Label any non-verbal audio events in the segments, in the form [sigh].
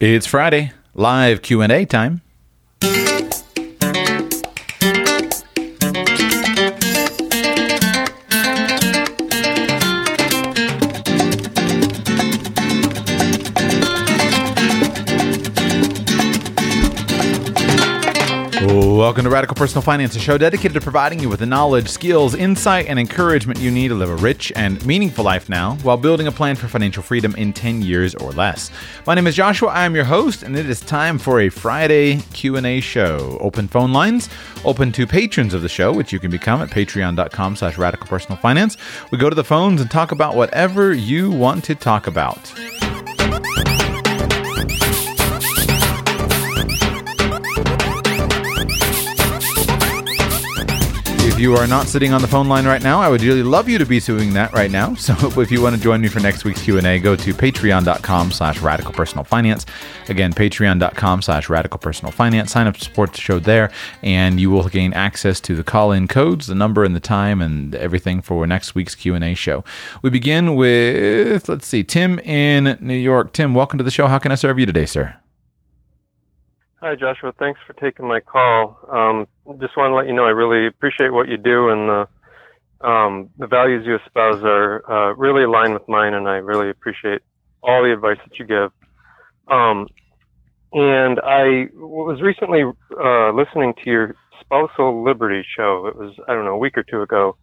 It's Friday, live Q&A time. Welcome to Radical Personal Finance, a show dedicated to providing you with the knowledge, skills, insight, and encouragement you need to live a rich and meaningful life now while building a plan for financial freedom in 10 years or less. My name is Joshua. I am your host, and it is time for a Friday Q&A show. Open phone lines, open to patrons of the show, which you can become at patreon.com slash radical personal finance. We go to the phones and talk about whatever you want to talk about. You are not sitting on the phone line right now, I would really love you to be doing that right now. [laughs] So if you want to join me for next week's Q&A, go to patreon.com slash radical personal finance. Again, patreon.com slash radical personal finance. Sign up to support the show there, and you will gain access to the call-in codes, the number and the time, and everything for next week's Q&A show. We begin with, let's see, Tim in New York. Tim, welcome to the show. How can I serve you today, sir? Hi, Joshua. Thanks for taking my call. Um, just want to let you know I really appreciate what you do, and the um, the values you espouse are uh, really aligned with mine, and I really appreciate all the advice that you give. Um, and I was recently uh, listening to your spousal liberty show. It was I don't know a week or two ago,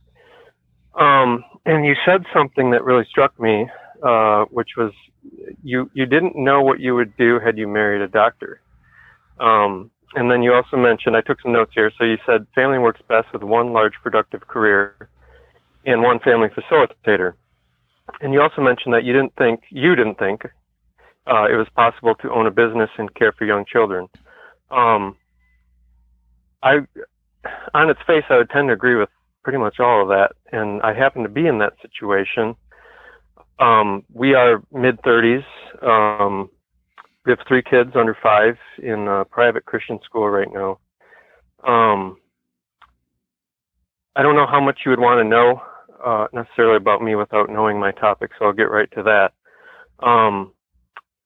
um, and you said something that really struck me, uh, which was you you didn't know what you would do had you married a doctor. Um, and then you also mentioned, I took some notes here. So you said family works best with one large productive career and one family facilitator. And you also mentioned that you didn't think, you didn't think uh, it was possible to own a business and care for young children. Um, I, on its face, I would tend to agree with pretty much all of that. And I happen to be in that situation. Um, we are mid 30s. Um, we have three kids under five in a private Christian school right now. Um, I don't know how much you would want to know uh, necessarily about me without knowing my topic, so I'll get right to that. Um,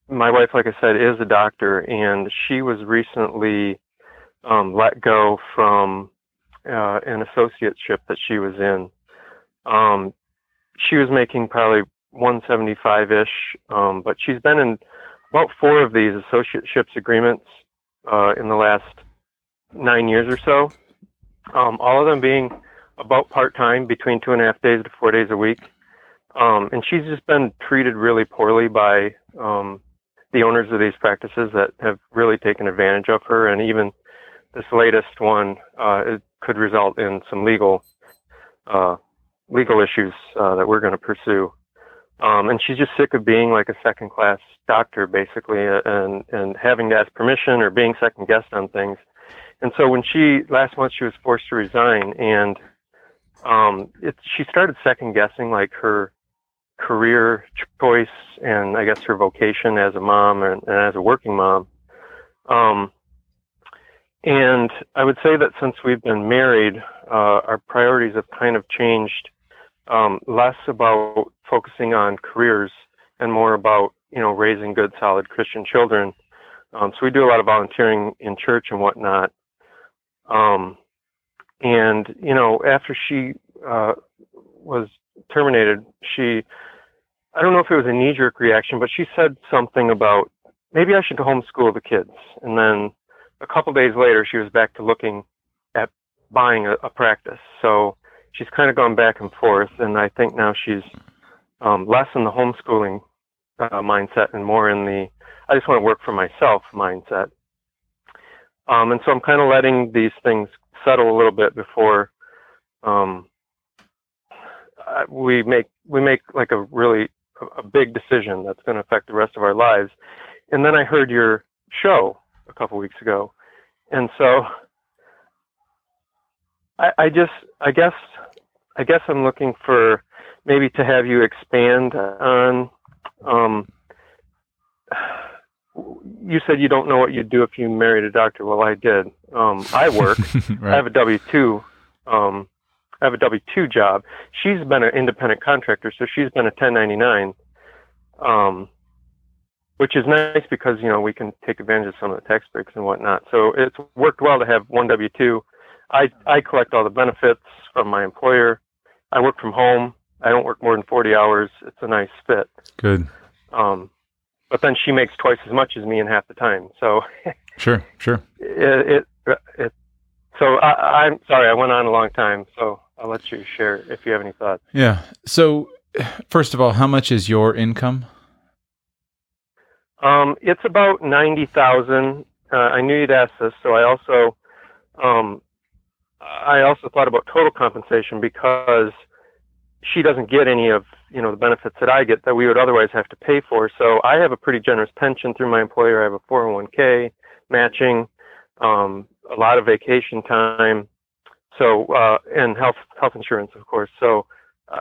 my wife, like I said, is a doctor, and she was recently um, let go from uh, an associateship that she was in. Um, she was making probably 175 ish, um, but she's been in about four of these associateships agreements uh, in the last nine years or so. Um, all of them being about part time, between two and a half days to four days a week. Um, and she's just been treated really poorly by um, the owners of these practices that have really taken advantage of her. And even this latest one uh, could result in some legal uh, legal issues uh, that we're going to pursue. Um, and she's just sick of being like a second class doctor, basically, uh, and, and having to ask permission or being second guessed on things. And so when she, last month, she was forced to resign and, um, it, she started second guessing like her career choice and I guess her vocation as a mom and, and as a working mom. Um, and I would say that since we've been married, uh, our priorities have kind of changed um, less about focusing on careers and more about you know raising good, solid Christian children. Um, so we do a lot of volunteering in church and whatnot. Um, and you know, after she uh, was terminated, she I don't know if it was a knee jerk reaction, but she said something about maybe I should homeschool the kids. And then a couple days later, she was back to looking at buying a, a practice. So she's kind of gone back and forth, and I think now she's um, less in the homeschooling uh, mindset and more in the I just want to work for myself mindset. Um, and so I'm kind of letting these things settle a little bit before um, we make we make like a really a big decision that's going to affect the rest of our lives. and then I heard your show a couple weeks ago, and so I, I just I guess I guess I'm looking for maybe to have you expand on. Um, you said you don't know what you'd do if you married a doctor. Well, I did. Um, I work. [laughs] right. I have a W two. Um, I have a W two job. She's been an independent contractor, so she's been a 1099. Um, which is nice because you know we can take advantage of some of the tax breaks and whatnot. So it's worked well to have one W two. I I collect all the benefits from my employer. I work from home. I don't work more than 40 hours. It's a nice fit. Good. Um, but then she makes twice as much as me in half the time. So [laughs] Sure. Sure. it, it, it so I, I'm sorry I went on a long time. So I'll let you share if you have any thoughts. Yeah. So, first of all, how much is your income? Um, it's about ninety thousand. Uh, I knew you'd ask this, so I also, um, I also thought about total compensation because she doesn't get any of you know the benefits that I get that we would otherwise have to pay for. So I have a pretty generous pension through my employer. I have a 401k matching, um, a lot of vacation time, so uh, and health health insurance, of course. So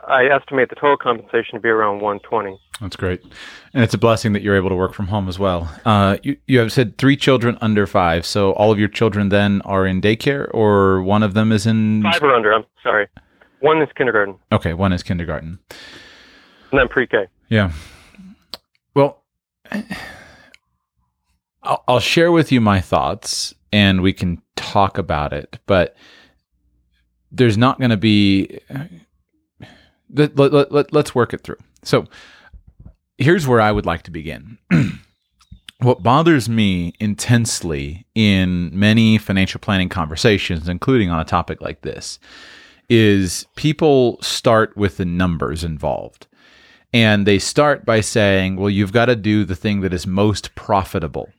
I estimate the total compensation to be around 120. That's great, and it's a blessing that you're able to work from home as well. Uh, you you have said three children under five, so all of your children then are in daycare, or one of them is in Five or under. I'm sorry. One is kindergarten, Okay, one is kindergarten. and then pre-K. Yeah. Well, I'll, I'll share with you my thoughts and we can talk about it, but there's not going to be. Let, let, let, let, let's work it through. So here's where I would like to begin. [clears throat] what bothers me intensely in many financial planning conversations, including on a topic like this, is people start with the numbers involved. And they start by saying, well, you've got to do the thing that is most profitable.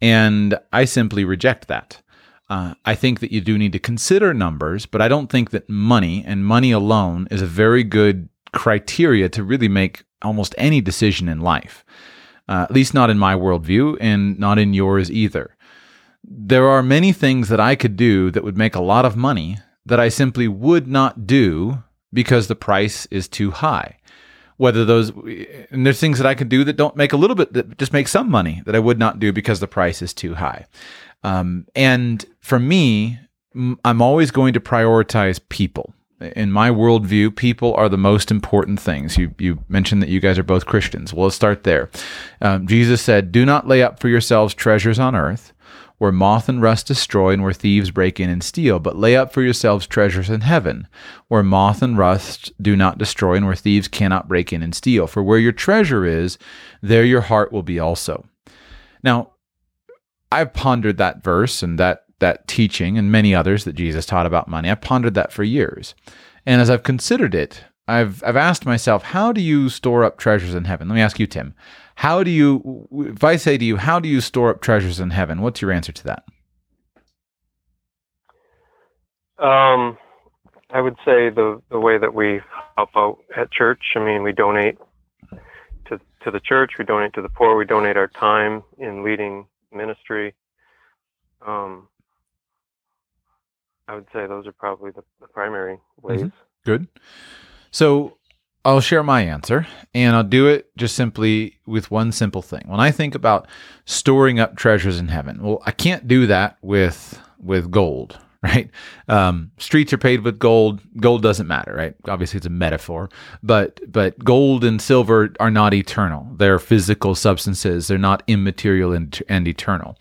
And I simply reject that. Uh, I think that you do need to consider numbers, but I don't think that money and money alone is a very good criteria to really make almost any decision in life. Uh, at least not in my worldview and not in yours either. There are many things that I could do that would make a lot of money that I simply would not do because the price is too high. Whether those, and there's things that I could do that don't make a little bit, that just make some money that I would not do because the price is too high. Um, and for me, I'm always going to prioritize people. In my worldview, people are the most important things. You you mentioned that you guys are both Christians. Well, let's start there. Um, Jesus said, "Do not lay up for yourselves treasures on earth." where moth and rust destroy and where thieves break in and steal, but lay up for yourselves treasures in heaven, where moth and rust do not destroy and where thieves cannot break in and steal. For where your treasure is, there your heart will be also. Now, I've pondered that verse and that that teaching and many others that Jesus taught about money. I've pondered that for years. And as I've considered it, I've I've asked myself, how do you store up treasures in heaven? Let me ask you, Tim. How do you, if I say to you, how do you store up treasures in heaven? What's your answer to that? Um, I would say the the way that we help out at church. I mean, we donate to to the church. We donate to the poor. We donate our time in leading ministry. Um, I would say those are probably the, the primary ways. Mhm. Good. So I'll share my answer and I'll do it just simply with one simple thing. When I think about storing up treasures in heaven, well, I can't do that with with gold, [laughs] right? Um, streets are paved with gold. Gold doesn't matter, right? Obviously, it's a metaphor, but but gold and silver are not eternal. They're physical substances. They're not immaterial and, and eternal.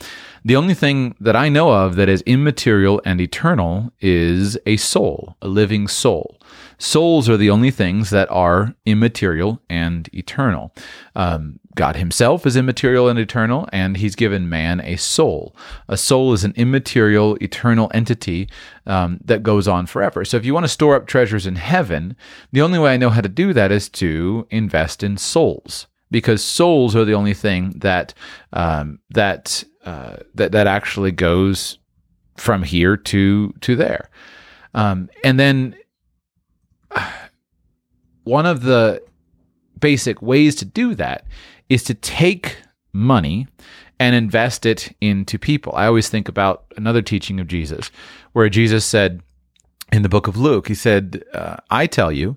The only thing that I know of that is immaterial and eternal is a soul, a living soul. Souls are the only things that are immaterial and eternal. Um, God Himself is immaterial and eternal, and He's given man a soul. A soul is an immaterial, eternal entity um, that goes on forever. So, if you want to store up treasures in heaven, the only way I know how to do that is to invest in souls, because souls are the only thing that um, that uh, that that actually goes from here to to there. Um, and then [sighs] one of the basic ways to do that is to take money and invest it into people. I always think about another teaching of Jesus where Jesus said in the book of Luke, he said, uh, I tell you,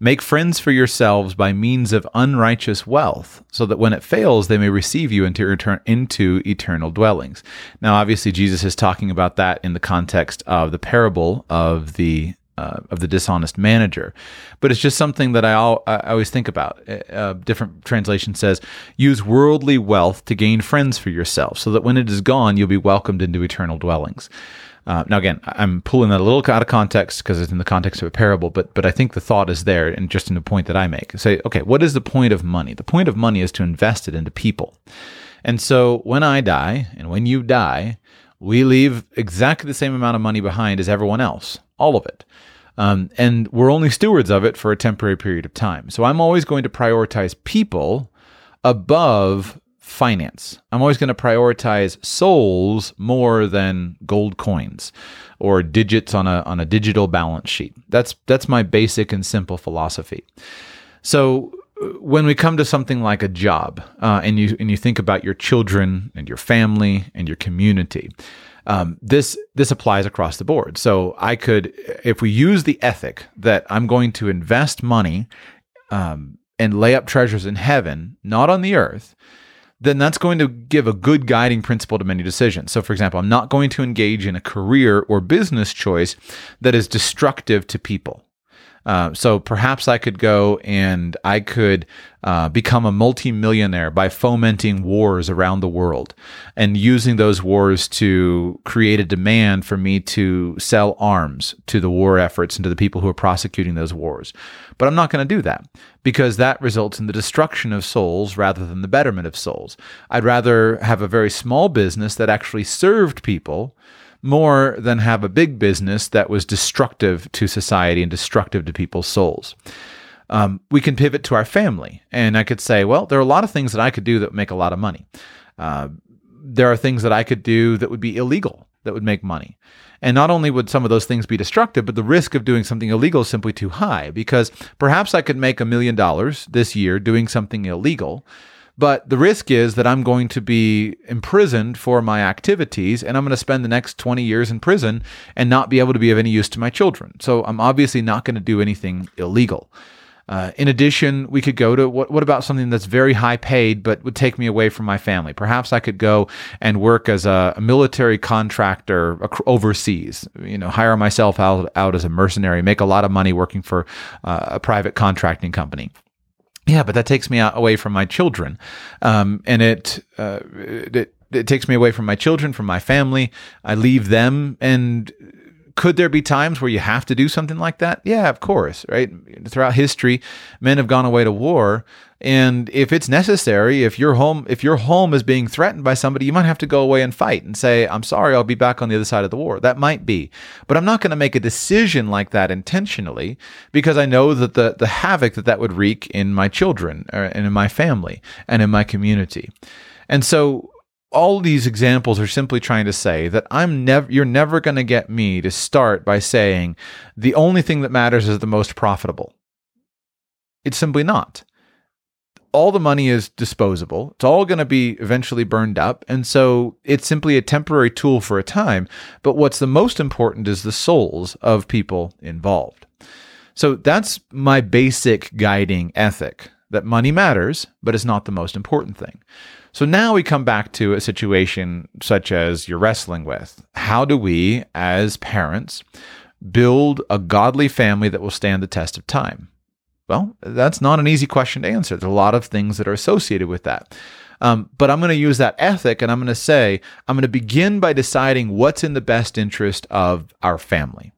make friends for yourselves by means of unrighteous wealth, so that when it fails, they may receive you into, into eternal dwellings. Now, obviously, Jesus is talking about that in the context of the parable of the uh, of the dishonest manager. But it's just something that I, all, I always think about. Uh, uh, different translation says, use worldly wealth to gain friends for yourself, so that when it is gone, you'll be welcomed into eternal dwellings. Uh, now, again, I'm pulling that a little out of context because it's in the context of a parable, but but I think the thought is there, and just in the point that I make. Say, okay, what is the point of money? The point of money is to invest it into people. And so, when I die, and when you die, we leave exactly the same amount of money behind as everyone else, all of it. Um, and we're only stewards of it for a temporary period of time. So I'm always going to prioritize people above finance. I'm always going to prioritize souls more than gold coins or digits on a on a digital balance sheet. That's that's my basic and simple philosophy. So uh, when we come to something like a job, uh, and you and you think about your children and your family and your community, um, this this applies across the board. So I could, if we use the ethic that I'm going to invest money um, and lay up treasures in heaven, not on the earth, then that's going to give a good guiding principle to many decisions. So, for example, I'm not going to engage in a career or business choice that is destructive to people. Uh, so perhaps I could go and I could uh, become a multimillionaire by fomenting wars around the world and using those wars to create a demand for me to sell arms to the war efforts and to the people who are prosecuting those wars. But I'm not going to do that because that results in the destruction of souls rather than the betterment of souls. I'd rather have a very small business that actually served people more than have a big business that was destructive to society and destructive to people's souls. Um, we can pivot to our family. And I could say, well, there are a lot of things that I could do that make a lot of money. Uh, there are things that I could do that would be illegal that would make money. And not only would some of those things be destructive, but the risk of doing something illegal is simply too high because perhaps I could make a million dollars this year doing something illegal but the risk is that I'm going to be imprisoned for my activities and I'm going to spend the next 20 years in prison and not be able to be of any use to my children. So I'm obviously not going to do anything illegal. Uh, in addition, we could go to what, what about something that's very high paid but would take me away from my family? Perhaps I could go and work as a, a military contractor overseas, you know, hire myself out, out as a mercenary, make a lot of money working for uh, a private contracting company. Yeah, but that takes me away from my children, um, and it, uh, it it takes me away from my children, from my family. I leave them, and could there be times where you have to do something like that? Yeah, of course, right? Throughout history, men have gone away to war, and if it's necessary, if your home if your home is being threatened by somebody, you might have to go away and fight and say, "I'm sorry, I'll be back on the other side of the war." That might be. But I'm not going to make a decision like that intentionally because I know that the the havoc that that would wreak in my children uh, and in my family and in my community. And so all these examples are simply trying to say that I'm never you're never going to get me to start by saying the only thing that matters is the most profitable. It's simply not all the money is disposable. It's all going to be eventually burned up. And so it's simply a temporary tool for a time. But what's the most important is the souls of people involved. So that's my basic guiding ethic that money matters, but it's not the most important thing. So now we come back to a situation such as you're wrestling with. How do we, as parents, build a godly family that will stand the test of time? Well, that's not an easy question to answer. There's a lot of things that are associated with that. Um, but I'm going to use that ethic and I'm going to say, I'm going to begin by deciding what's in the best interest of our family.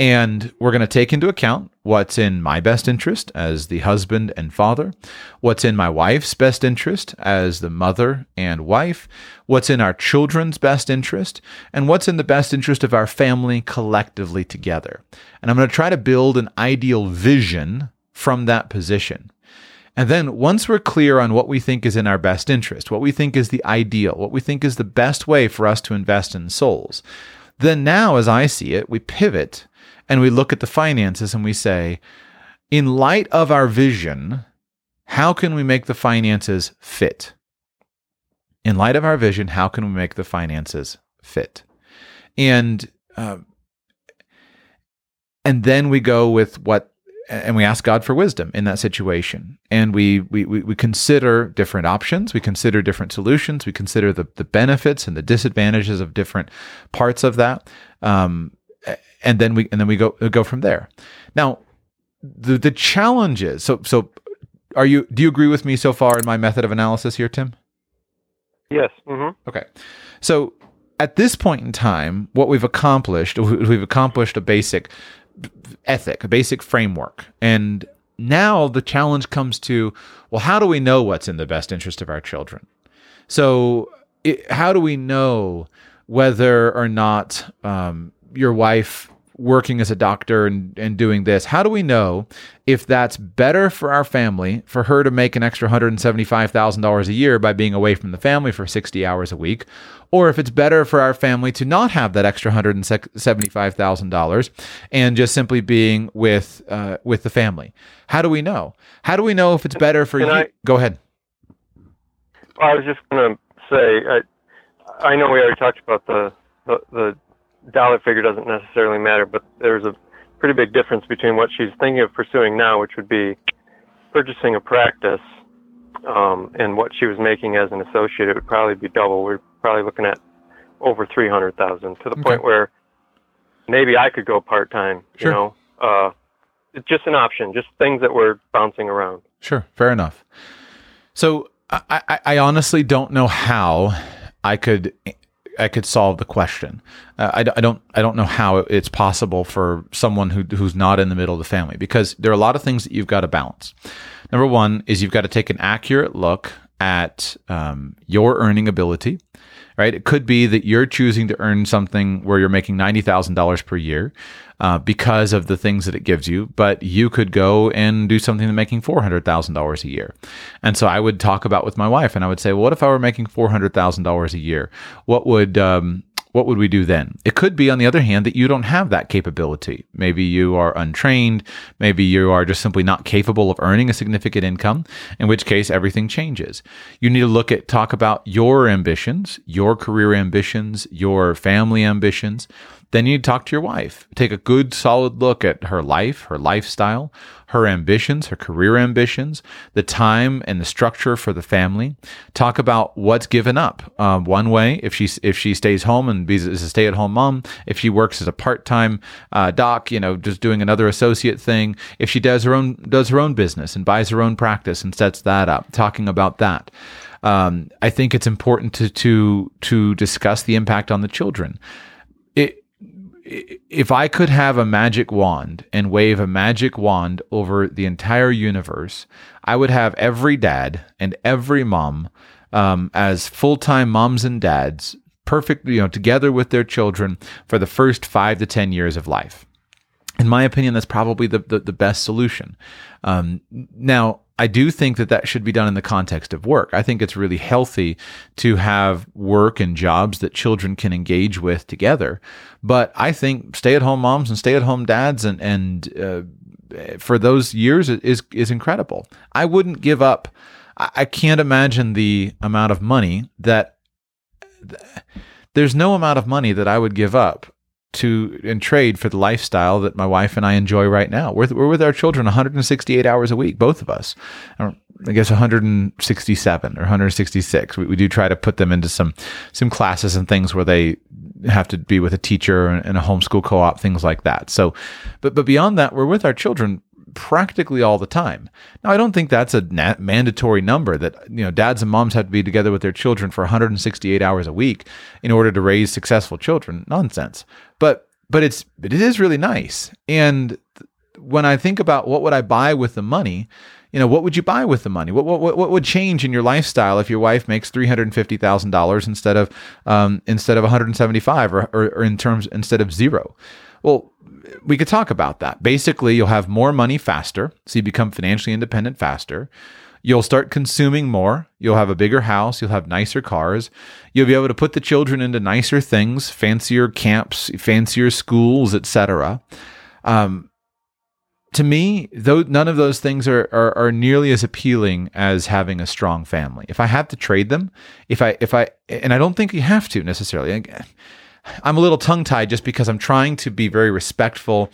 And we're going to take into account what's in my best interest as the husband and father, what's in my wife's best interest as the mother and wife, what's in our children's best interest, and what's in the best interest of our family collectively together. And I'm going to try to build an ideal vision from that position. And then once we're clear on what we think is in our best interest, what we think is the ideal, what we think is the best way for us to invest in souls, then now, as I see it, we pivot and we look at the finances and we say, in light of our vision, how can we make the finances fit? in light of our vision, how can we make the finances fit? And uh, and then we go with what and we ask God for wisdom in that situation. And we, we, we consider different options. We consider different solutions. We consider the, the benefits and the disadvantages of different parts of that. Um, and then we, and then we go, go from there. Now, the, the challenge is, so, so are you, do you agree with me so far in my method of analysis here, Tim? Yes. Mm-hmm. Okay. So at this point in time, what we've accomplished, we've accomplished a basic ethic, a basic framework. And now the challenge comes to well, how do we know what's in the best interest of our children? So, it, how do we know whether or not um, your wife working as a doctor and, and doing this, how do we know if that's better for our family for her to make an extra $175,000 a year by being away from the family for 60 hours a week, or if it's better for our family to not have that extra $175,000 and just simply being with uh, with the family? How do we know? How do we know if it's better for Can you? I- Go ahead. I was just going to say, I, I know we already talked about the, the the dollar figure doesn't necessarily matter, but there's a pretty big difference between what she's thinking of pursuing now, which would be purchasing a practice, um, and what she was making as an associate. It would probably be double. We're probably looking at over three hundred thousand to the Okay. point where maybe I could go part time. Sure. You know, uh, it's just an option. Just things that we're bouncing around. Sure, fair enough. So I, I, I honestly don't know how I could I could solve the question. Uh, I, I don't I don't know how it's possible for someone who who's not in the middle of the family because there are a lot of things that you've got to balance. Number one is you've got to take an accurate look at um, your earning ability. Right, it could be that you're choosing to earn something where you're making ninety thousand dollars per year uh, because of the things that it gives you, but you could go and do something that's making four hundred thousand dollars a year. And so I would talk about with my wife, and I would say, well, what if I were making four hundred thousand dollars a year? What would um, what would we do then? It could be, on the other hand, that you don't have that capability. Maybe you are untrained. Maybe you are just simply not capable of earning a significant income, in which case everything changes. You need to look at, talk about your ambitions, your career ambitions, your family ambitions. Then you talk to your wife. Take a good, solid look at her life, her lifestyle, her ambitions, her career ambitions, the time and the structure for the family. Talk about what's given up. Um, one way, if she if she stays home and is a stay at home mom, if she works as a part time uh, doc, you know, just doing another associate thing. If she does her own does her own business and buys her own practice and sets that up. Talking about that. Um, I think it's important to to to discuss the impact on the children. If I could have a magic wand and wave a magic wand over the entire universe, I would have every dad and every mom um, as full time moms and dads, perfect, you know, together with their children for the first five to 10 years of life. In my opinion, that's probably the, the, the best solution. Um, now, I do think that that should be done in the context of work. I think it's really healthy to have work and jobs that children can engage with together. But I think stay at home moms and stay at home dads and, and, uh, for those years is, is incredible. I wouldn't give up. I, I can't imagine the amount of money that there's no amount of money that I would give up to and trade for the lifestyle that my wife and I enjoy right now. We're, we're with our children 168 hours a week, both of us. I, I guess 167 or 166. We, we do try to put them into some some classes and things where they have to be with a teacher and a homeschool co-op, things like that. So, but but beyond that, we're with our children practically all the time. Now, I don't think that's a mandatory number that you know dads and moms have to be together with their children for 168 hours a week in order to raise successful children. Nonsense. But but it's but it is really nice. And when I think about what would I buy with the money, you know, what would you buy with the money? What what what would change in your lifestyle if your wife makes three hundred fifty thousand dollars instead of um, instead of one hundred seventy five or, or or in terms instead of zero? Well, we could talk about that. Basically, you'll have more money faster, so you become financially independent faster. You'll start consuming more. You'll have a bigger house. You'll have nicer cars. You'll be able to put the children into nicer things, fancier camps, fancier schools, etc. Um, to me, though none of those things are, are, are nearly as appealing as having a strong family. If I had to trade them, if I if I and I don't think you have to necessarily. I'm a little tongue tied just because I'm trying to be very respectful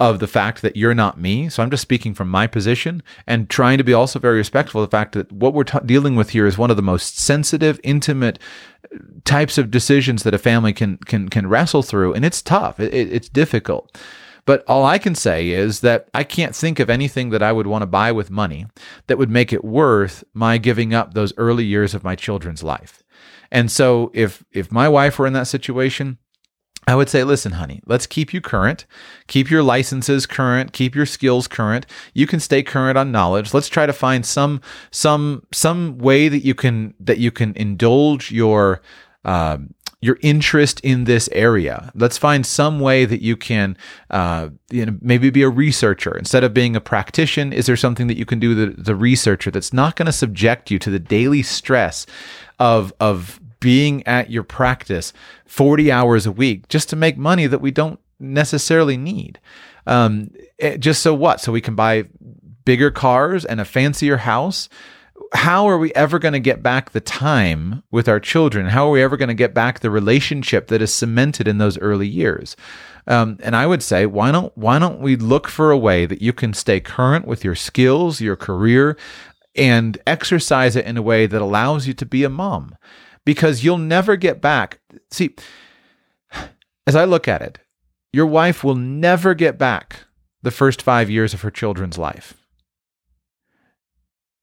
of the fact that you're not me. So I'm just speaking from my position and trying to be also very respectful of the fact that what we're t- dealing with here is one of the most sensitive, intimate uh, types of decisions that a family can can can wrestle through, and it's tough. It, it's difficult. But all I can say is that I can't think of anything that I would want to buy with money that would make it worth my giving up those early years of my children's life. And so if if my wife were in that situation, I would say, listen, honey, let's keep you current. Keep your licenses current. Keep your skills current. You can stay current on knowledge. Let's try to find some some some way that you can that you can indulge your uh, your interest in this area. Let's find some way that you can, uh, you know, maybe be a researcher instead of being a practitioner. Is there something that you can do the, the researcher that's not going to subject you to the daily stress of of being at your practice 40 hours a week just to make money that we don't necessarily need? Um, it, just so what? So we can buy bigger cars and a fancier house how are we ever going to get back the time with our children? How are we ever going to get back the relationship that is cemented in those early years? Um, and I would say, why don't why don't we look for a way that you can stay current with your skills, your career, and exercise it in a way that allows you to be a mom, because you'll never get back. See, as I look at it, your wife will never get back the first five years of her children's life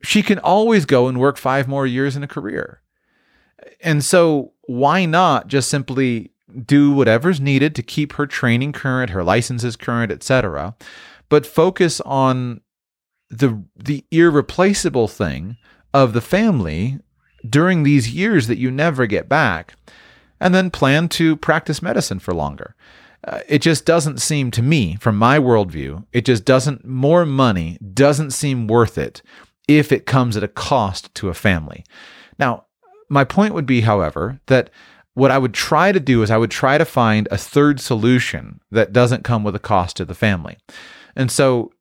she can always go and work five more years in a career. And so, why not just simply do whatever's needed to keep her training current, her licenses current, etc., but focus on the the irreplaceable thing of the family during these years that you never get back, and then plan to practice medicine for longer. Uh, it just doesn't seem to me, from my worldview, it just doesn't, more money doesn't seem worth it if it comes at a cost to a family. Now, my point would be, however, that what I would try to do is I would try to find a third solution that doesn't come with a cost to the family. And so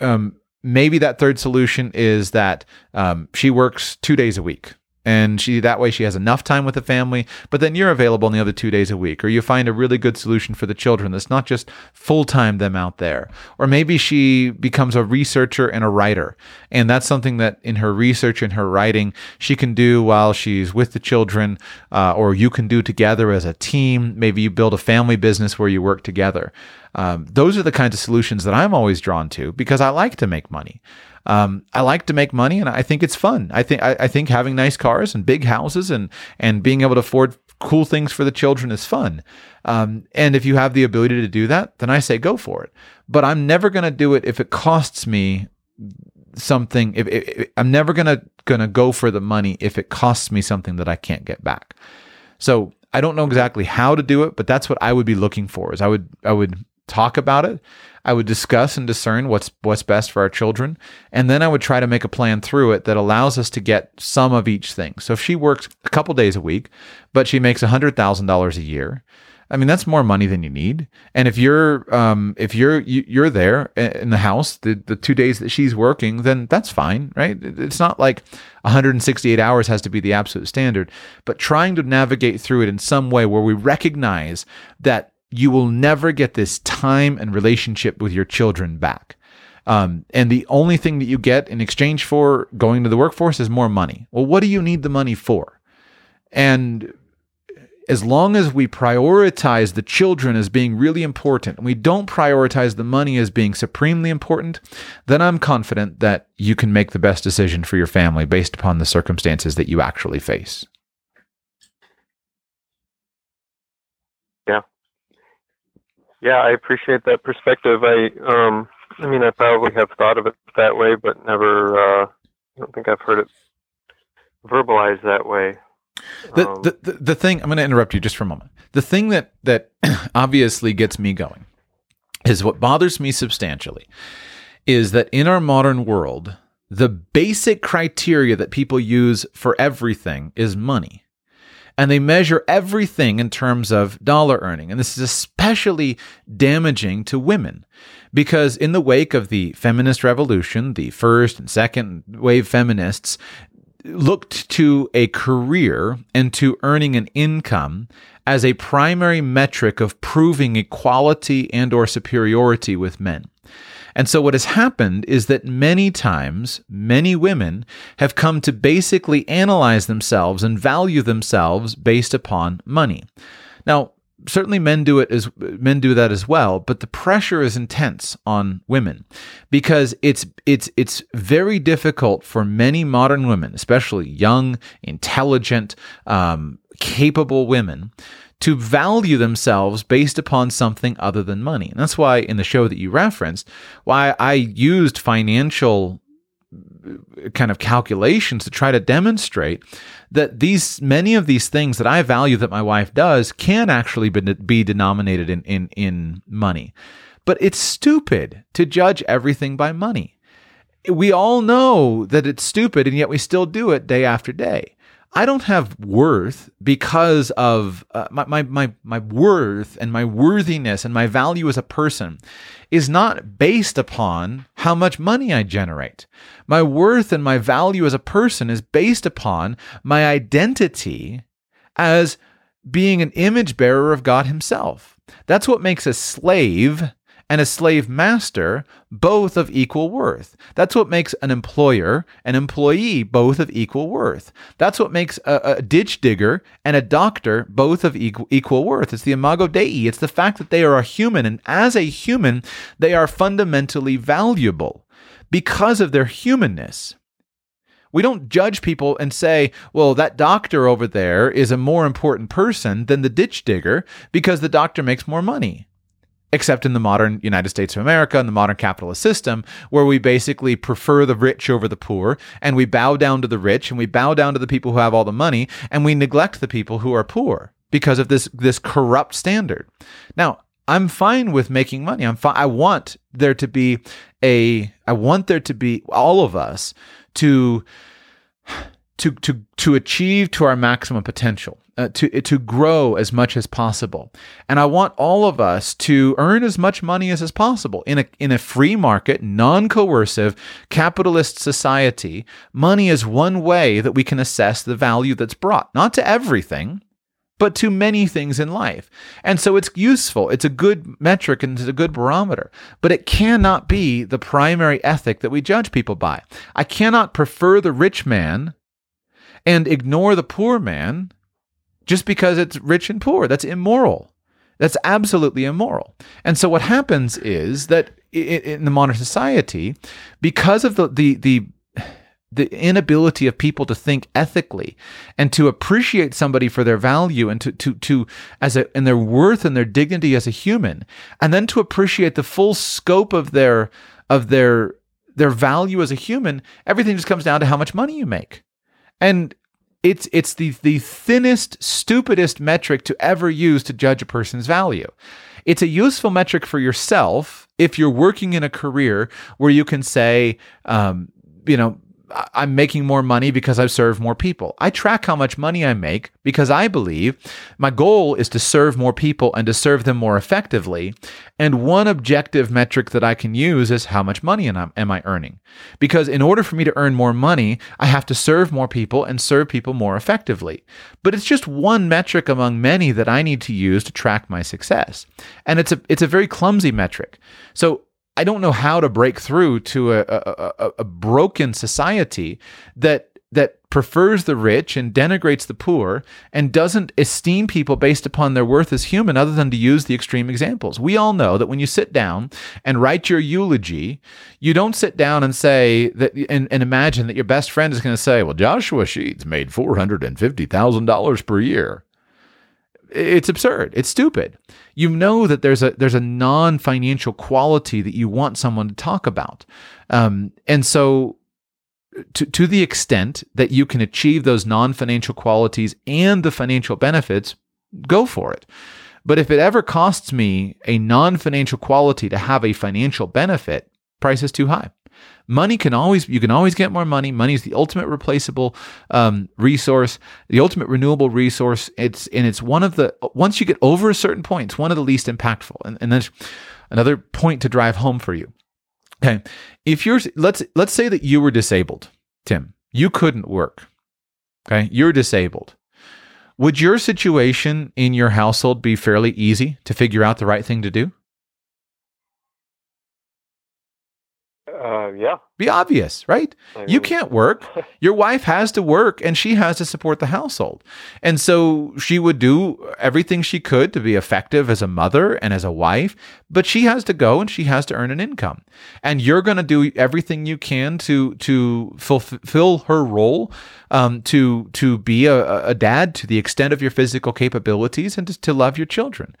um, maybe that third solution is that um, she works two days a week and she that way she has enough time with the family but then you're available on the other two days a week or you find a really good solution for the children that's not just full-time them out there. Or maybe she becomes a researcher and a writer and that's something that in her research and her writing she can do while she's with the children uh, or you can do together as a team. Maybe you build a family business where you work together. Um, those are the kinds of solutions that i'm always drawn to because i like to make money um, I like to make money, and I think it's fun. I think I, think having nice cars and big houses and and being able to afford cool things for the children is fun. Um, and if you have the ability to do that, then I say go for it. But I'm never going to do it if it costs me something. If, if, if I'm never gonna gonna go for the money if it costs me something that I can't get back. So I don't know exactly how to do it, but that's what I would be looking for. Is I would I would talk about it. I would discuss and discern what's what's best for our children, and then I would try to make a plan through it that allows us to get some of each thing. So if she works a couple days a week, but she makes hundred thousand dollars a year, I mean that's more money than you need. And if you're um, if you're you, are there in the house the the two days that she's working, then that's fine, right? It's not like 168 hours has to be the absolute standard, but trying to navigate through it in some way where we recognize that you will never get this time and relationship with your children back. Um, and the only thing that you get in exchange for going to the workforce is more money. Well, what do you need the money for? And as long as we prioritize the children as being really important and we don't prioritize the money as being supremely important, then I'm confident that you can make the best decision for your family based upon the circumstances that you actually face. Yeah, I appreciate that perspective. I um I mean I probably have thought of it that way, but never uh I don't think I've heard it verbalized that way. The, um, the, the, the thing I'm going to interrupt you just for a moment. The thing that that [clears throat] obviously gets me going is what bothers me substantially is that in our modern world, the basic criteria that people use for everything is money. And they measure everything in terms of dollar earning. And this is especially damaging to women because, in the wake of the feminist revolution, the first and second wave feminists looked to a career and to earning an income as a primary metric of proving equality and or superiority with men. And so what has happened is that many times, many women have come to basically analyze themselves and value themselves based upon money. Now, certainly men do it as men do that as well but the pressure is intense on women because it's it's it's very difficult for many modern women especially young intelligent um, capable women to value themselves based upon something other than money. And that's why in the show that you referenced, why I used financial uh, kind of calculations to try to demonstrate that these many of these things that I value that my wife does can actually be, be denominated in, in in money. But it's stupid to judge everything by money. We all know that it's stupid and yet we still do it day after day. I don't have worth because of uh, my, my, my, my worth and my worthiness and my value as a person is not based upon how much money I generate. My worth and my value as a person is based upon my identity as being an image bearer of God Himself. That's what makes a slave and a slave master both of equal worth. That's what makes an employer and employee both of equal worth. That's what makes a, a, ditch digger and a doctor both of equal, equal worth. It's the imago Dei. It's the fact that they are a human, and as a human, they are fundamentally valuable because of their humanness. We don't judge people and say, well, that doctor over there is a more important person than the ditch digger because the doctor makes more money except in the modern United States of America and the modern capitalist system, where we basically prefer the rich over the poor, and we bow down to the rich, and we bow down to the people who have all the money, and we neglect the people who are poor because of this this corrupt standard. Now, I'm fine with making money. I'm fine. I want there to be a. I want there to be all of us to to to to achieve to our maximum potential uh, to to grow as much as possible. And I want all of us to earn as much money as is possible in a in a free market, non-coercive capitalist society. Money is one way that we can assess the value that's brought, not to everything, but to many things in life. And so it's useful. It's a good metric and it's a good barometer, but it cannot be the primary ethic that we judge people by. I cannot prefer the rich man and ignore the poor man just because it's rich and poor. That's immoral. That's absolutely immoral. And so what happens is that in the modern society, because of the the the the inability of people to think ethically and to appreciate somebody for their value and to to to as a and their worth and their dignity as a human and then to appreciate the full scope of their of their their value as a human everything just comes down to how much money you make and it's it's the the thinnest, stupidest metric to ever use to judge a person's value. It's a useful metric for yourself if you're working in a career where you can say, um, you know, I'm making more money because I've served more people. I track how much money I make because I believe my goal is to serve more people and to serve them more effectively. And one objective metric that I can use is how much money am I earning? Because in order for me to earn more money, I have to serve more people and serve people more effectively. But it's just one metric among many that I need to use to track my success. And it's a it's a very clumsy metric. So I don't know how to break through to a, a, a, a broken society that that prefers the rich and denigrates the poor and doesn't esteem people based upon their worth as human other than to use the extreme examples. We all know that when you sit down and write your eulogy, you don't sit down and say that and, and imagine that your best friend is going to say, well, Joshua Sheets made $450,000 per year it's absurd. It's stupid. You know that there's a there's a non financial quality that you want someone to talk about, um, and so to to the extent that you can achieve those non financial qualities and the financial benefits, go for it. But if it ever costs me a non financial quality to have a financial benefit, price is too high. Money can always you can always get more money. Money is the ultimate replaceable um, resource, the ultimate renewable resource. It's and it's one of the once you get over a certain point, it's one of the least impactful. And, and there's another point to drive home for you. Okay, if you're let's let's say that you were disabled, Tim, you couldn't work. Okay, you're disabled. Would your situation in your household be fairly easy to figure out the right thing to do? Uh, yeah. Be obvious, right? I You can't work. [laughs] Your wife has to work and she has to support the household. And so she would do everything she could to be effective as a mother and as a wife, but she has to go and she has to earn an income. And you're going to do everything you can to to fulfill her role, um, to to be a, a dad to the extent of your physical capabilities and to, to love your children.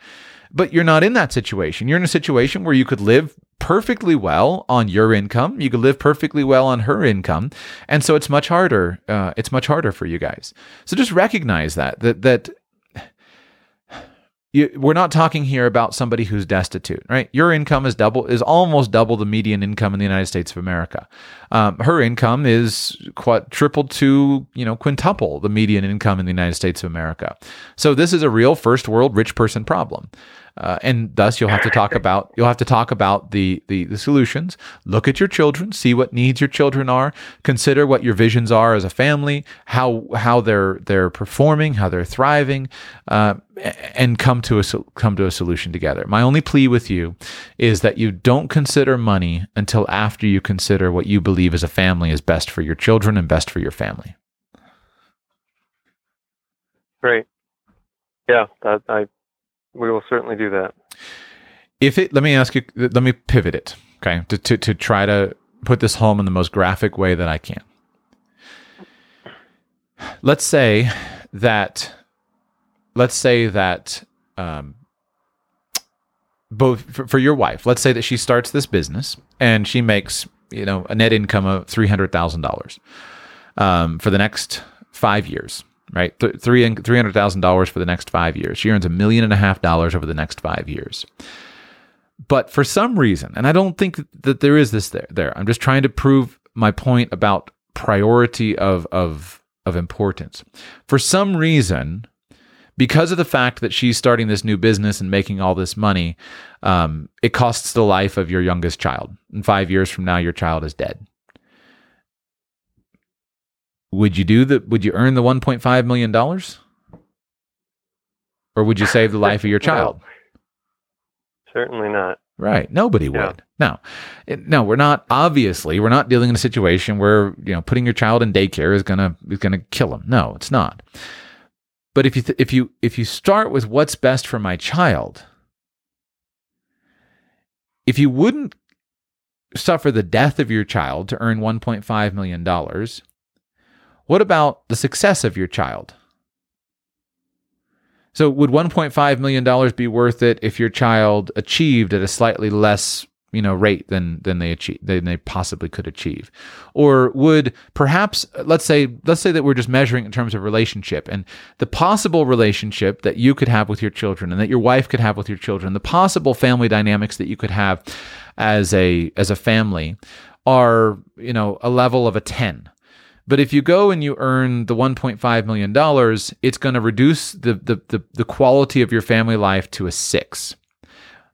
But you're not in that situation. You're in a situation where you could live perfectly well on your income. You could live perfectly well on her income, and so it's much harder. Uh, it's much harder for you guys. So just recognize that that that you, we're not talking here about somebody who's destitute, right? Your income is double is almost double the median income in the United States of America. Um, her income is quite tripled to you know quintuple the median income in the United States of America. So this is a real first world rich person problem. Uh, and thus you'll have to talk [laughs] about you'll have to talk about the, the the solutions. Look at your children see what needs your children are. Consider what your visions are as a family how how they're they're performing how they're thriving uh, and come to a come to a solution together. My only plea with you is that you don't consider money until after you consider what you believe as a family is best for your children and best for your family. Great. Yeah, that I we will certainly do that. if it let me ask you let me pivot it okay to, to, to try to put this home in the most graphic way that i can let's say that let's say that um, both for, for your wife let's say that she starts this business and she makes you know a net income of $300000 um, for the next five years right Th- three $300000 for the next five years she earns a million and a half dollars over the next five years but for some reason, and I don't think that there is this there. There, I'm just trying to prove my point about priority of of of importance. For some reason, because of the fact that she's starting this new business and making all this money, um, it costs the life of your youngest child. And five years from now, your child is dead. Would you do the? Would you earn the 1.5 million dollars, or would you save the life of your [laughs] No. child? Certainly not. Right. Nobody Yeah. would. No. No, we're not obviously we're not dealing in a situation where, you know, putting your child in daycare is going to is going to kill him. No, it's not. But if you th- if you if you start with what's best for my child, if you wouldn't suffer the death of your child to earn 1.5 million dollars, what about the success of your child? So would 1.5 million dollars be worth it if your child achieved at a slightly less, you know, rate than than they achieve than they possibly could achieve? Or would perhaps let's say let's say that we're just measuring in terms of relationship and the possible relationship that you could have with your children and that your wife could have with your children, the possible family dynamics that you could have as a as a family are, you know, a level of a 10. But if you go and you earn the $1.5 million, it's going to reduce the, the, the, the quality of your family life to a six.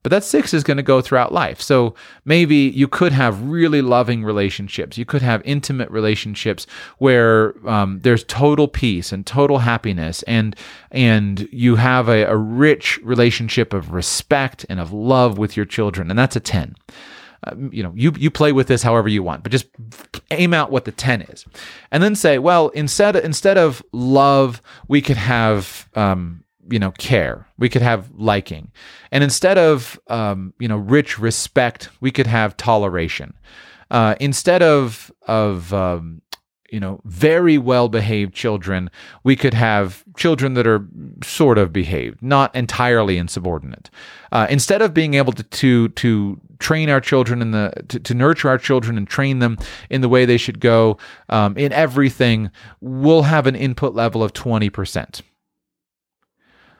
But that six is going to go throughout life. So maybe you could have really loving relationships. You could have intimate relationships where um, there's total peace and total happiness, and and you have a, a rich relationship of respect and of love with your children, and that's a ten um, you know, you you play with this however you want, but just aim out what the ten is, and then say, well, instead instead of love, we could have um, you know care, we could have liking, and instead of um, you know rich respect, we could have toleration. Uh, instead of of um, you know very well behaved children, we could have children that are sort of behaved, not entirely insubordinate. Uh, instead of being able to to to train our children in the to, to nurture our children and train them in the way they should go um, in everything, we'll have an input level of twenty percent.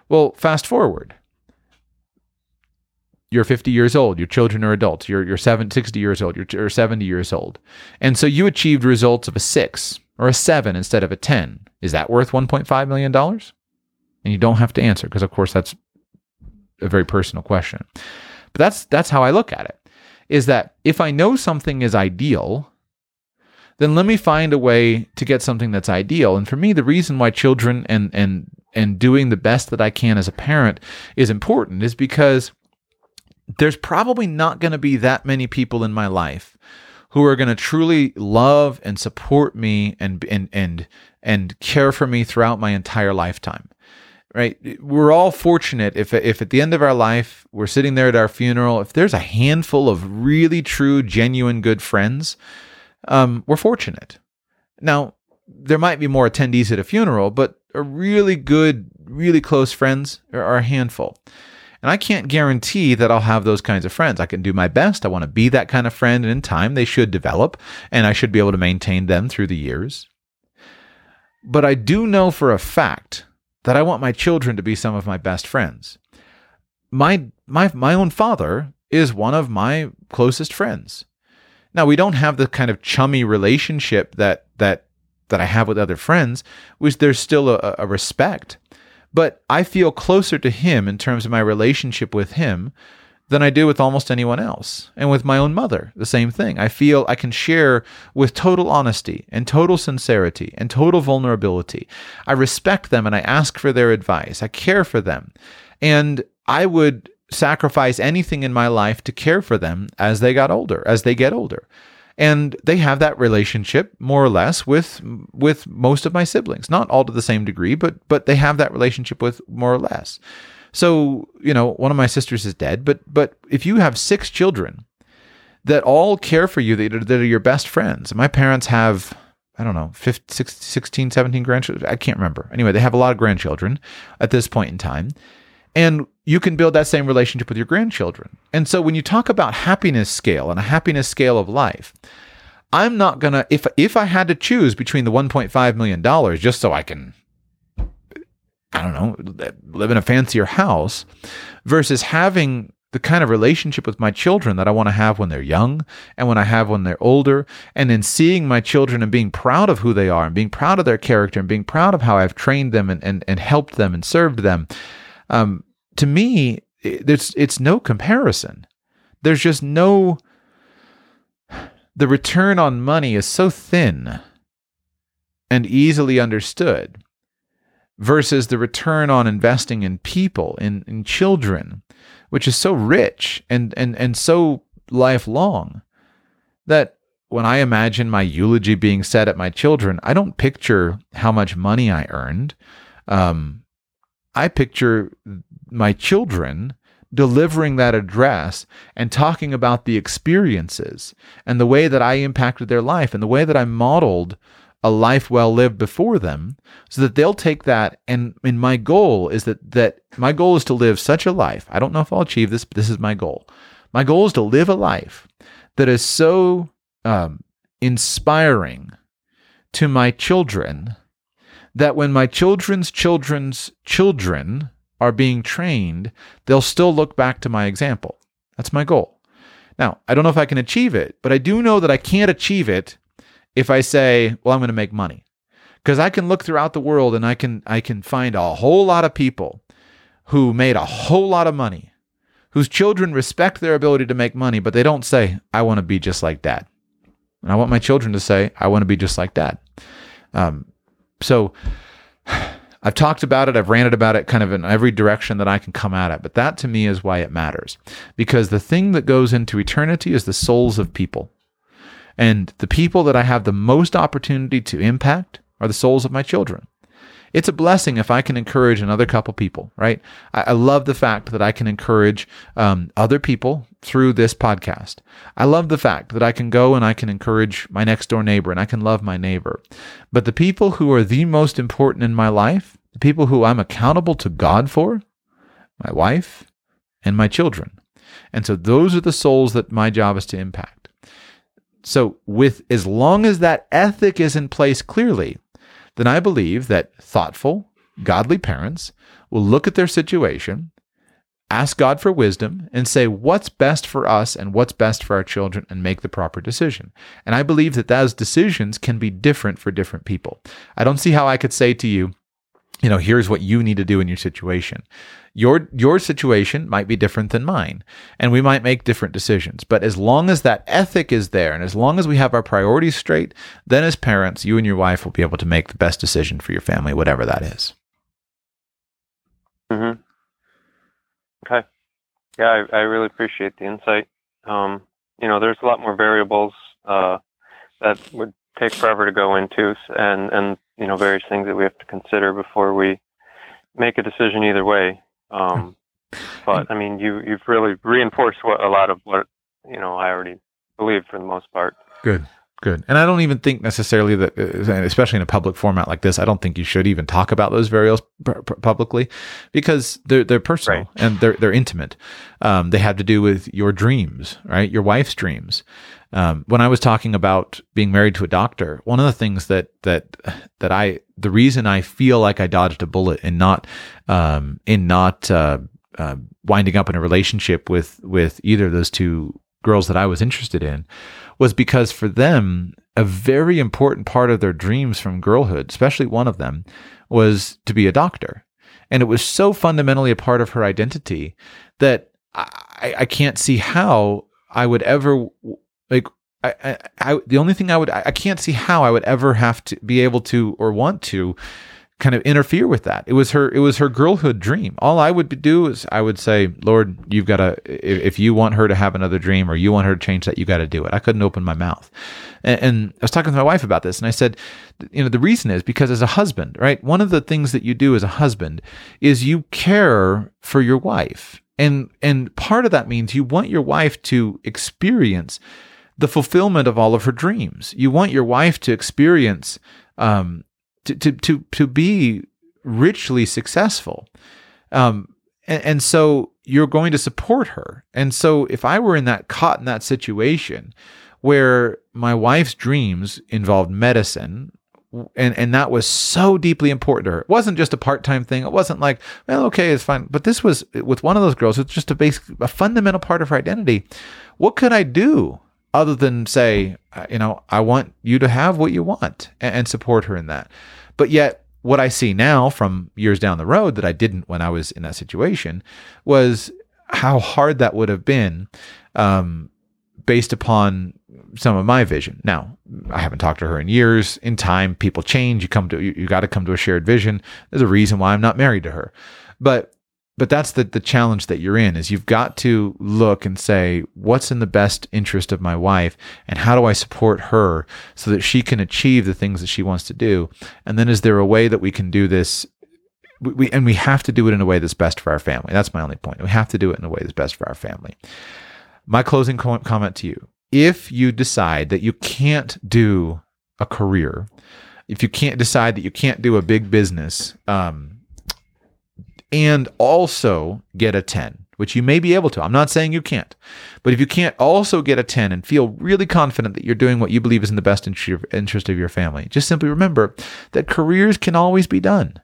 Well, fast forward. You're 50 years old, your children are adults, you're, you're 60 years old, you're, you're 70 years old. And so you achieved results of a six or a seven instead of a 10. Is that worth $1.5 million? And you don't have to answer because, of course, that's a very personal question. But that's, that's how I look at it is that if I know something is ideal, then let me find a way to get something that's ideal. And for me, the reason why children and, and, and doing the best that I can as a parent is important is because there's probably not going to be that many people in my life who are going to truly love and support me and and and and care for me throughout my entire lifetime right? We're all fortunate if if at the end of our life we're sitting there at our funeral if there's a handful of really true genuine good friends um, we're fortunate. Now there might be more attendees at a funeral but a really good really close friends are, are a handful and I can't guarantee that I'll have those kinds of friends. I can do my best. I want to be that kind of friend. And in time, they should develop, and I should be able to maintain them through the years. But I do know for a fact that I want my children to be some of my best friends. My, my, my own father is one of my closest friends. Now, we don't have the kind of chummy relationship that, that, that I have with other friends, which there's still a, a respect but I feel closer to him in terms of my relationship with him than I do with almost anyone else. And with my own mother, the same thing. I feel I can share with total honesty and total sincerity and total vulnerability. I respect them and I ask for their advice. I care for them. And I would sacrifice anything in my life to care for them as they got older, as they get older and they have that relationship more or less with with most of my siblings not all to the same degree but but they have that relationship with more or less so you know one of my sisters is dead but but if you have six children that all care for you that are, that are your best friends my parents have I don't know, 15, 16, 17 grandchildren. I can't remember. Anyway, they have a lot of grandchildren at this point in time. And you can build that same relationship with your grandchildren. And so when you talk about happiness scale and a happiness scale of life, I'm not going to if if I had to choose between the 1.5 million dollars just so I can I don't know, live in a fancier house versus having the kind of relationship with my children that I want to have when they're young and when I have when they're older. And then seeing my children and being proud of who they are and being proud of their character and being proud of how I've trained them and, and, and helped them and served them. Um, to me, it's it's no comparison. There's just no. The return on money is so thin and easily understood versus the return on investing in people, in, in children, which is so rich and, and, and so lifelong that when I imagine my eulogy being said at my children, I don't picture how much money I earned. Um, I picture my children delivering that address and talking about the experiences and the way that I impacted their life and the way that I modeled a life well lived before them so that they'll take that. And and my goal is that that my goal is to live such a life. I don't know if I'll achieve this but this is my goal. My goal is to live a life that is so um, inspiring to my children that when my children's children's children are being trained, they'll still look back to my example. That's my goal. Now, I don't know if I can achieve it, but I do know that I can't achieve it if I say, well, I'm going to make money. Because I can look throughout the world and I can I can find a whole lot of people who made a whole lot of money, whose children respect their ability to make money, but they don't say, I want to be just like dad. And I want my children to say, I want to be just like dad. Um, so [sighs] I've talked about it, I've ranted about it kind of in every direction that I can come at it. But that to me is why it matters. Because the thing that goes into eternity is the souls of people. And the people that I have the most opportunity to impact are the souls of my children it's a blessing if I can encourage another couple people, right? I, I love the fact that I can encourage um, other people through this podcast. I love the fact that I can go and I can encourage my next door neighbor and I can love my neighbor. But the people who are the most important in my life, the people who I'm accountable to God for, my wife and my children. And so those are the souls that my job is to impact. So with as long as that ethic is in place clearly, then I believe that thoughtful, godly parents will look at their situation, ask God for wisdom and say what's best for us and what's best for our children and make the proper decision. And I believe that those decisions can be different for different people. I don't see how I could say to you, you know, here's what you need to do in your situation. Your your situation might be different than mine, and we might make different decisions. But as long as that ethic is there, and as long as we have our priorities straight, then as parents, you and your wife will be able to make the best decision for your family, whatever that is. hmm Okay. Yeah, I, I really appreciate the insight. Um, you know, there's a lot more variables uh, that would take forever to go into, and and you know, various things that we have to consider before we make a decision either way. Um, but I mean, you you've really reinforced what a lot of what you know I already believe for the most part. Good. Good. And I don't even think necessarily that, uh, especially in a public format like this, I don't think you should even talk about those variables publicly because they're they're personal right. and they're they're intimate. Um, they have to do with your dreams, right? Your wife's dreams. Um, when I was talking about being married to a doctor, one of the things that that that I the reason I feel like I dodged a bullet in not um, in not uh, uh, winding up in a relationship with with either of those two girls that I was interested in was because for them, a very important part of their dreams from girlhood, especially one of them, was to be a doctor. And it was so fundamentally a part of her identity that I, I can't see how I would ever like I, I, I, the only thing I would I can't see how I would ever have to be able to or want to kind of interfere with that. It was her it was her girlhood dream. All I would do is I would say, "Lord, you've got to if you want her to have another dream or you want her to change that, you got to do it." I couldn't open my mouth. And, and I was talking to my wife about this and I said, you know, the reason is because as a husband, right? One of the things that you do as a husband is you care for your wife. And and part of that means you want your wife to experience the fulfillment of all of her dreams. You want your wife to experience um, to to to to be richly successful. Um, and, and so you're going to support her. And so if I were in that caught in that situation where my wife's dreams involved medicine and and that was so deeply important to her. It wasn't just a part-time thing. It wasn't like, well, okay, it's fine. But this was with one of those girls, it's just a basic a fundamental part of her identity. What could I do other than say, uh, you know, I want you to have what you want and, support her in that. But yet, what I see now from years down the road that I didn't when I was in that situation was how hard that would have been um, based upon some of my vision. Now, I haven't talked to her in years. In time, people change. You come to you, you got to come to a shared vision. There's a reason why I'm not married to her. But but that's the the challenge that you're in is you've got to look and say what's in the best interest of my wife and how do I support her so that she can achieve the things that she wants to do? And then is there a way that we can do this? We, we and we have to do it in a way that's best for our family. That's my only point. We have to do it in a way that's best for our family. My closing comment to you. If you decide that you can't do a career if you can't decide that you can't do a big business um, and also get a 10, which you may be able to. I'm not saying you can't. But if you can't also get a 10 and feel really confident that you're doing what you believe is in the best interest of your family, just simply remember that careers can always be done.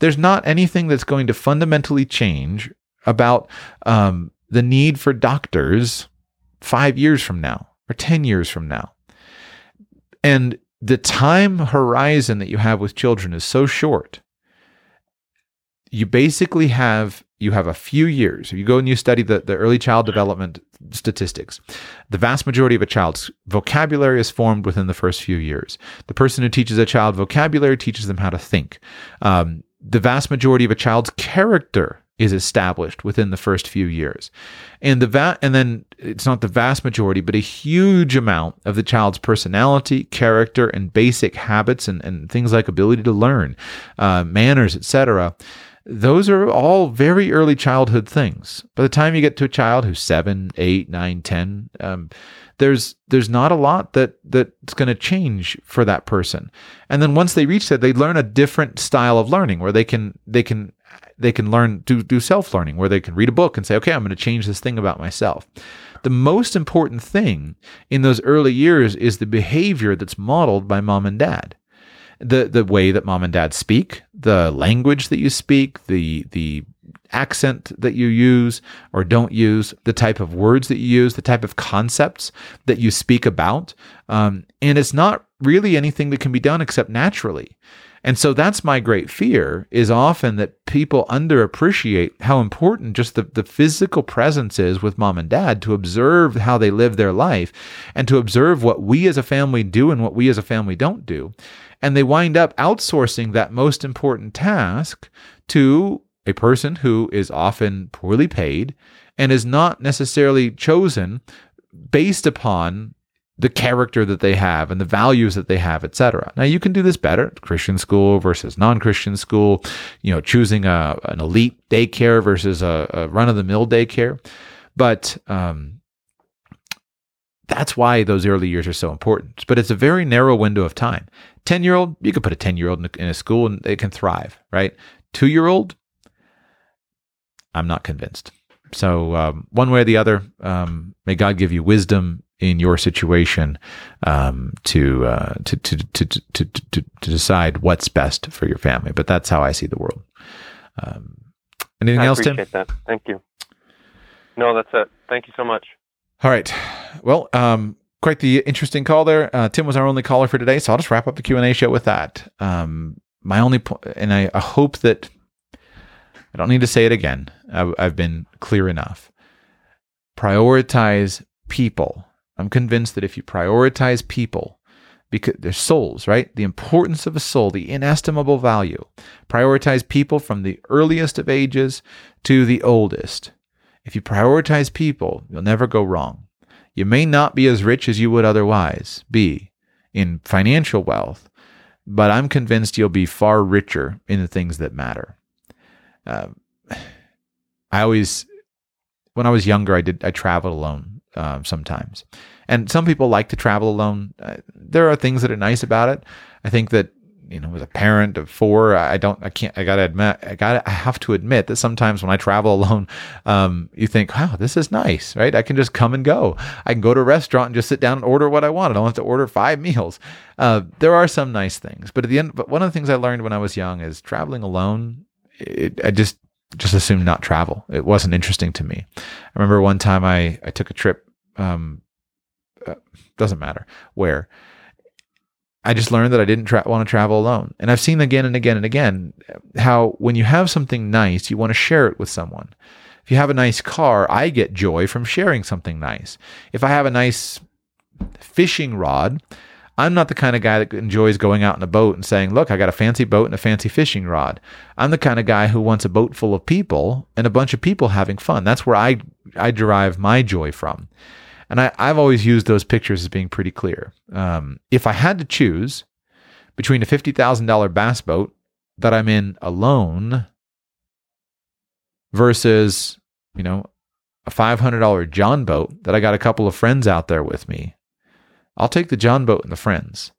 There's not anything that's going to fundamentally change about um, the need for doctors five years from now or 10 years from now. And the time horizon that you have with children is so short you basically have you have a few years. If you go and you study the, the early child development statistics, the vast majority of a child's vocabulary is formed within the first few years. The person who teaches a child vocabulary teaches them how to think. Um, the vast majority of a child's character is established within the first few years. And the va- and then it's not the vast majority, but a huge amount of the child's personality, character, and basic habits and, and things like ability to learn, uh, manners, etc those are all very early childhood things. By the time you get to a child who's seven, eight, nine, ten, um, there's there's not a lot that that's going to change for that person. And then once they reach that, they learn a different style of learning where they can they can they can learn do do self learning where they can read a book and say, okay, I'm going to change this thing about myself. The most important thing in those early years is the behavior that's modeled by mom and dad the the way that mom and dad speak, the language that you speak, the the accent that you use or don't use, the type of words that you use, the type of concepts that you speak about. Um, and it's not really anything that can be done except naturally. And so that's my great fear is often that people underappreciate how important just the, the physical presence is with mom and dad to observe how they live their life and to observe what we as a family do and what we as a family don't do. And they wind up outsourcing that most important task to a person who is often poorly paid and is not necessarily chosen based upon the character that they have and the values that they have, etc. Now you can do this better, Christian school versus non-Christian school, you know, choosing a, an elite daycare versus a, a run-of-the-mill daycare. But um, that's why those early years are so important. But it's a very narrow window of time. 10 year old, you could put a 10 year old in a school and they can thrive, right? Two year old, I'm not convinced. So, um, one way or the other, um, may God give you wisdom in your situation um, to, uh, to, to, to, to, to, to, decide what's best for your family. But that's how I see the world. Um, anything I else, Tim? appreciate that. Thank you. No, that's it. Thank you so much. All right. Well, um, quite the interesting call there. Uh, Tim was our only caller for today, so I'll just wrap up the Q and A show with that. Um, my only point, and I, I, hope that I don't need to say it again. I, I've been clear enough. Prioritize people I'm convinced that if you prioritize people, because they're souls, right? The importance of a soul, the inestimable value. Prioritize people from the earliest of ages to the oldest. If you prioritize people, you'll never go wrong. You may not be as rich as you would otherwise be in financial wealth, but I'm convinced you'll be far richer in the things that matter. Uh, [sighs] I always, when I was younger, I did I traveled alone um, sometimes. And some people like to travel alone. Uh, there are things that are nice about it. I think that you know, as a parent of four, I don't, I can't, I gotta admit, I gotta, I have to admit that sometimes when I travel [laughs] alone, um, you think, wow, this is nice, right? I can just come and go. I can go to a restaurant and just sit down and order what I want. I don't have to order five [laughs] meals. Uh, there are some nice things, but at the end, but one of the things I learned when I was young is traveling alone. It, I just, just assumed not travel. It wasn't interesting to me. I remember one time I, I took a trip um, uh, doesn't matter where. I just learned that I didn't tra- want to travel alone. And I've seen again and again and again how when you have something nice, you want to share it with someone. If you have a nice car, I get joy from sharing something nice. If I have a nice fishing rod, I'm not the kind of guy that enjoys going out in a boat and saying, Look, I got a fancy boat and a fancy fishing rod. I'm the kind of guy who wants a boat full of people and a bunch of people having fun. That's where I, I derive my joy from. And I, have always used those pictures as being pretty clear. Um, if I had to choose between a $50,000 bass boat that I'm in alone versus, you know, a $500 John boat that I got a couple of friends out there with me, I'll take the John boat and the friends.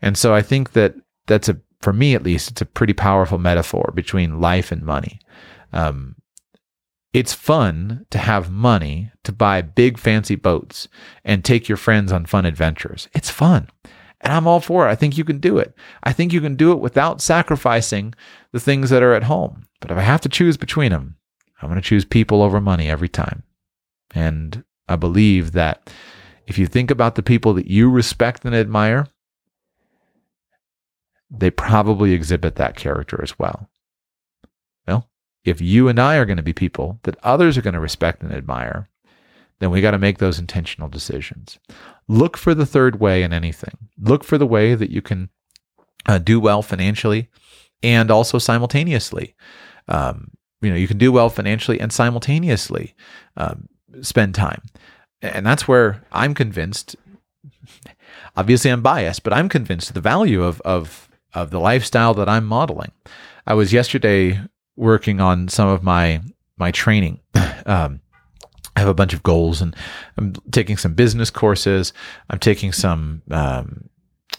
And so I think that that's a, for me at least, it's a pretty powerful metaphor between life and money. Um, it's fun to have money to buy big fancy boats and take your friends on fun adventures. It's fun. And I'm all for it. I think you can do it. I think you can do it without sacrificing the things that are at home. But if I have to choose between them, I'm going to choose people over money every time. And I believe that if you think about the people that you respect and admire, they probably exhibit that character as well Well, if you and I are going to be people that others are going to respect and admire, then we got to make those intentional decisions. Look for the third way in anything. Look for the way that you can uh, do well financially and also simultaneously. Um, you know, you can do well financially and simultaneously um, spend time. And that's where I'm convinced. Obviously, I'm biased, but I'm convinced of the value of of of the lifestyle that I'm modeling. I was yesterday working on some of my my training. [sighs] Um, I have a bunch of goals, and I'm taking some business courses. I'm taking some um,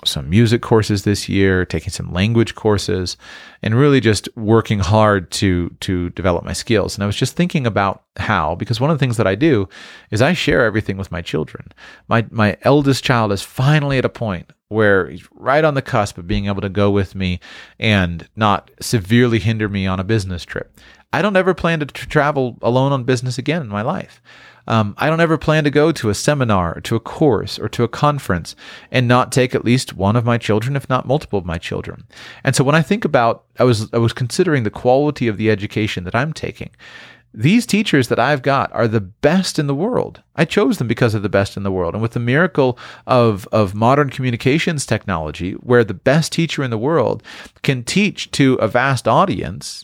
some music courses this year, taking some language courses, and really just working hard to to develop my skills. And I was just thinking about how, because one of the things that I do is I share everything with my children. My my eldest child is finally at a point where he's right on the cusp of being able to go with me and not severely hinder me on a business trip. I don't ever plan to travel alone on business again in my life. Um, I don't ever plan to go to a seminar, or to a course, or to a conference and not take at least one of my children, if not multiple of my children. And so when I think about, I was I was considering the quality of the education that I'm taking. These teachers that I've got are the best in the world. I chose them because of the best in the world. And with the miracle of, of modern communications technology, where the best teacher in the world can teach to a vast audience,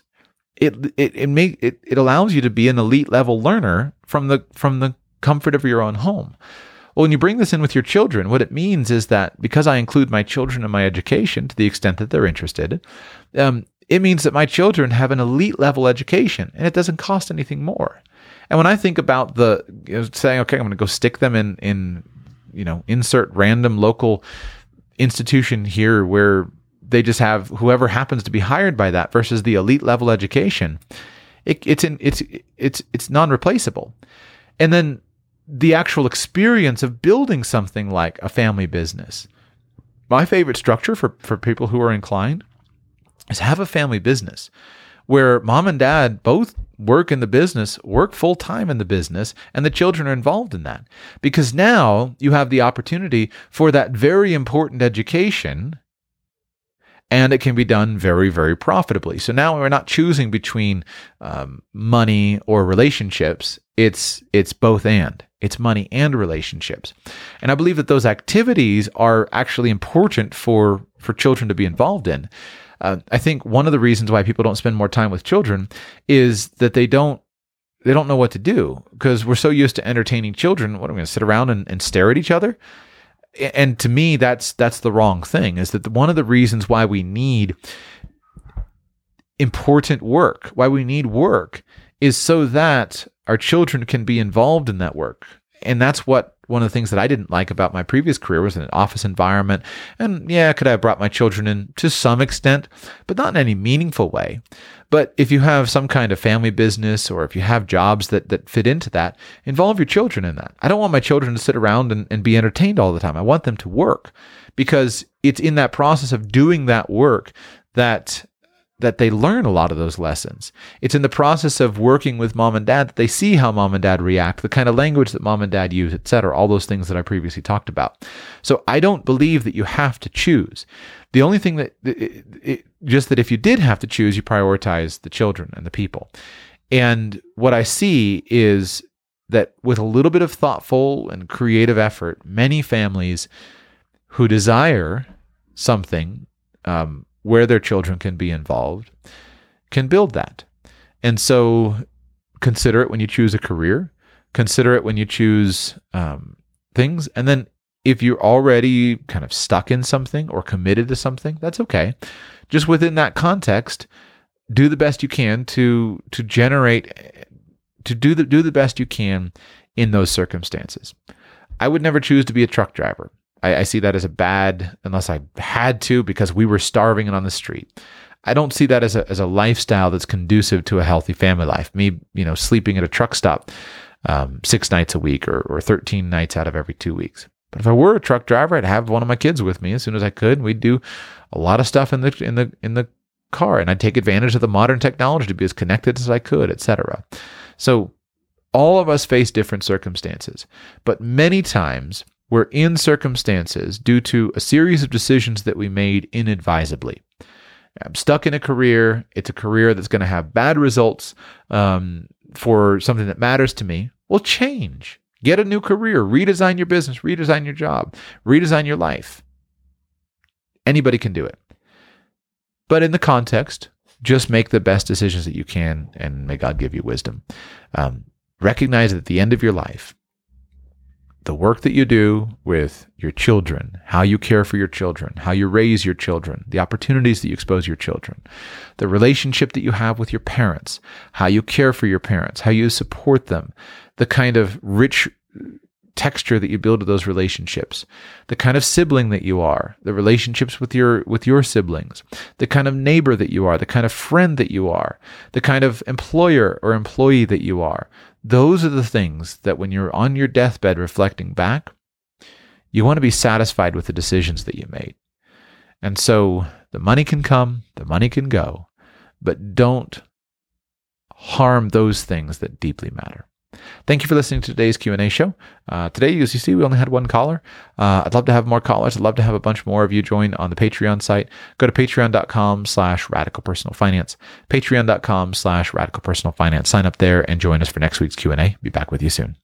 it it it, make, it, it allows you to be an elite level learner from the from the comfort of your own home. Well, when you bring this in with your children, what it means is that because I include my children in my education to the extent that they're interested, um, it means that my children have an elite level education and it doesn't cost anything more. And when I think about the you know, saying, okay, I'm going to go stick them in, in, you know, insert random local institution here where they just have whoever happens to be hired by that versus the elite level education, it, it's in, it's it's it's non-replaceable. And then the actual experience of building something like a family business. My favorite structure for, for people who are inclined is have a family business where mom and dad both work in the business, work full time in the business, and the children are involved in that. Because now you have the opportunity for that very important education and it can be done very, very profitably. So now we're not choosing between um, money or relationships. It's it's both and. It's money and relationships, and I believe that those activities are actually important for for children to be involved in. Uh, I think one of the reasons why people don't spend more time with children is that they don't they don't know what to do because we're so used to entertaining children. What are we going to sit around and, and stare at each other? And to me, that's that's the wrong thing. Is that one of the reasons why we need important work, why we need work, is so that our children can be involved in that work. And that's what one of the things that I didn't like about my previous career was an office environment. And yeah, could I have brought my children in to some extent, but not in any meaningful way. But if you have some kind of family business or if you have jobs that, that fit into that, involve your children in that. I don't want my children to sit around and, and be entertained all the time. I want them to work because it's in that process of doing that work that that they learn a lot of those lessons. It's in the process of working with mom and dad that they see how mom and dad react, the kind of language that mom and dad use, etc. All those things that I previously talked about. So I don't believe that you have to choose. The only thing that it, it, just that if you did have to choose, you prioritize the children and the people. And what I see is that with a little bit of thoughtful and creative effort, many families who desire something um, where their children can be involved can build that. And so consider it when you choose a career, consider it when you choose um, things. And then if you're already kind of stuck in something or committed to something, that's okay. Just within that context, do the best you can to to generate to do the do the best you can in those circumstances. I would never choose to be a truck driver. I, I see that as a bad, unless I had to because we were starving and on the street. I don't see that as a as a lifestyle that's conducive to a healthy family life. Me, you know, sleeping at a truck stop um, six nights a week or, or 13 nights out of every two weeks. But if I were a truck driver, I'd have one of my kids with me as soon as I could. We'd do a lot of stuff in the in the in the car, and I'd take advantage of the modern technology to be as connected as I could, etc. So all of us face different circumstances, but many times we're in circumstances due to a series of decisions that we made inadvisably. I'm stuck in a career. It's a career that's going to have bad results um, for something that matters to me. Well, change. Get a new career. Redesign your business. Redesign your job. Redesign your life. Anybody can do it. But in the context, just make the best decisions that you can, and may God give you wisdom. Um, recognize that at the end of your life, the work that you do with your children, how you care for your children, how you raise your children, the opportunities that you expose your children, the relationship that you have with your parents, how you care for your parents, how you support them, the kind of rich texture that you build to those relationships, the kind of sibling that you are, the relationships with your with your siblings, the kind of neighbor that you are, the kind of friend that you are, the kind of employer or employee that you are, those are the things that when you're on your deathbed reflecting back, you want to be satisfied with the decisions that you made. And so the money can come, the money can go, but don't harm those things that deeply matter. Thank you for listening to today's Q&A show. Uh, today, as you see, we only had one caller. Uh, I'd love to have more callers. I'd love to have a bunch more of you join on the Patreon site. Go to patreon.com slash radical personal finance, patreon.com slash radical personal finance. Sign up there and join us for next week's Q&A. Be back with you soon.